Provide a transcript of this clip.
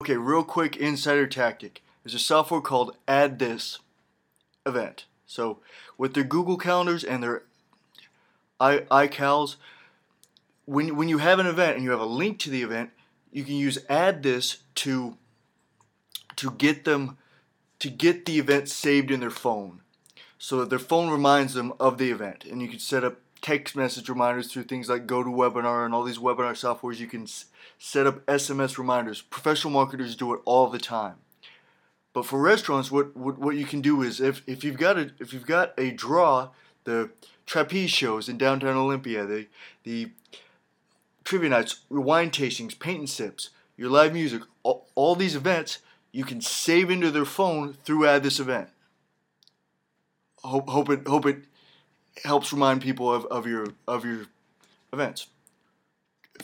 Okay, real quick insider tactic. There's a software called Add This Event. So with their Google calendars and their i iCals, when when you have an event and you have a link to the event, you can use Add This to to get them to get the event saved in their phone, so that their phone reminds them of the event, and you can set up text message reminders through things like GoToWebinar and all these webinar softwares. You can s- set up SMS reminders. Professional marketers do it all the time. But for restaurants, what, what, what you can do is if, if you've got a if you've got a draw, the trapeze shows in downtown Olympia, the the trivia nights, wine tastings, paint and sips, your live music, all, all these events you can save into their phone through this event. Hope hope it hope it helps remind people of, of your of your events.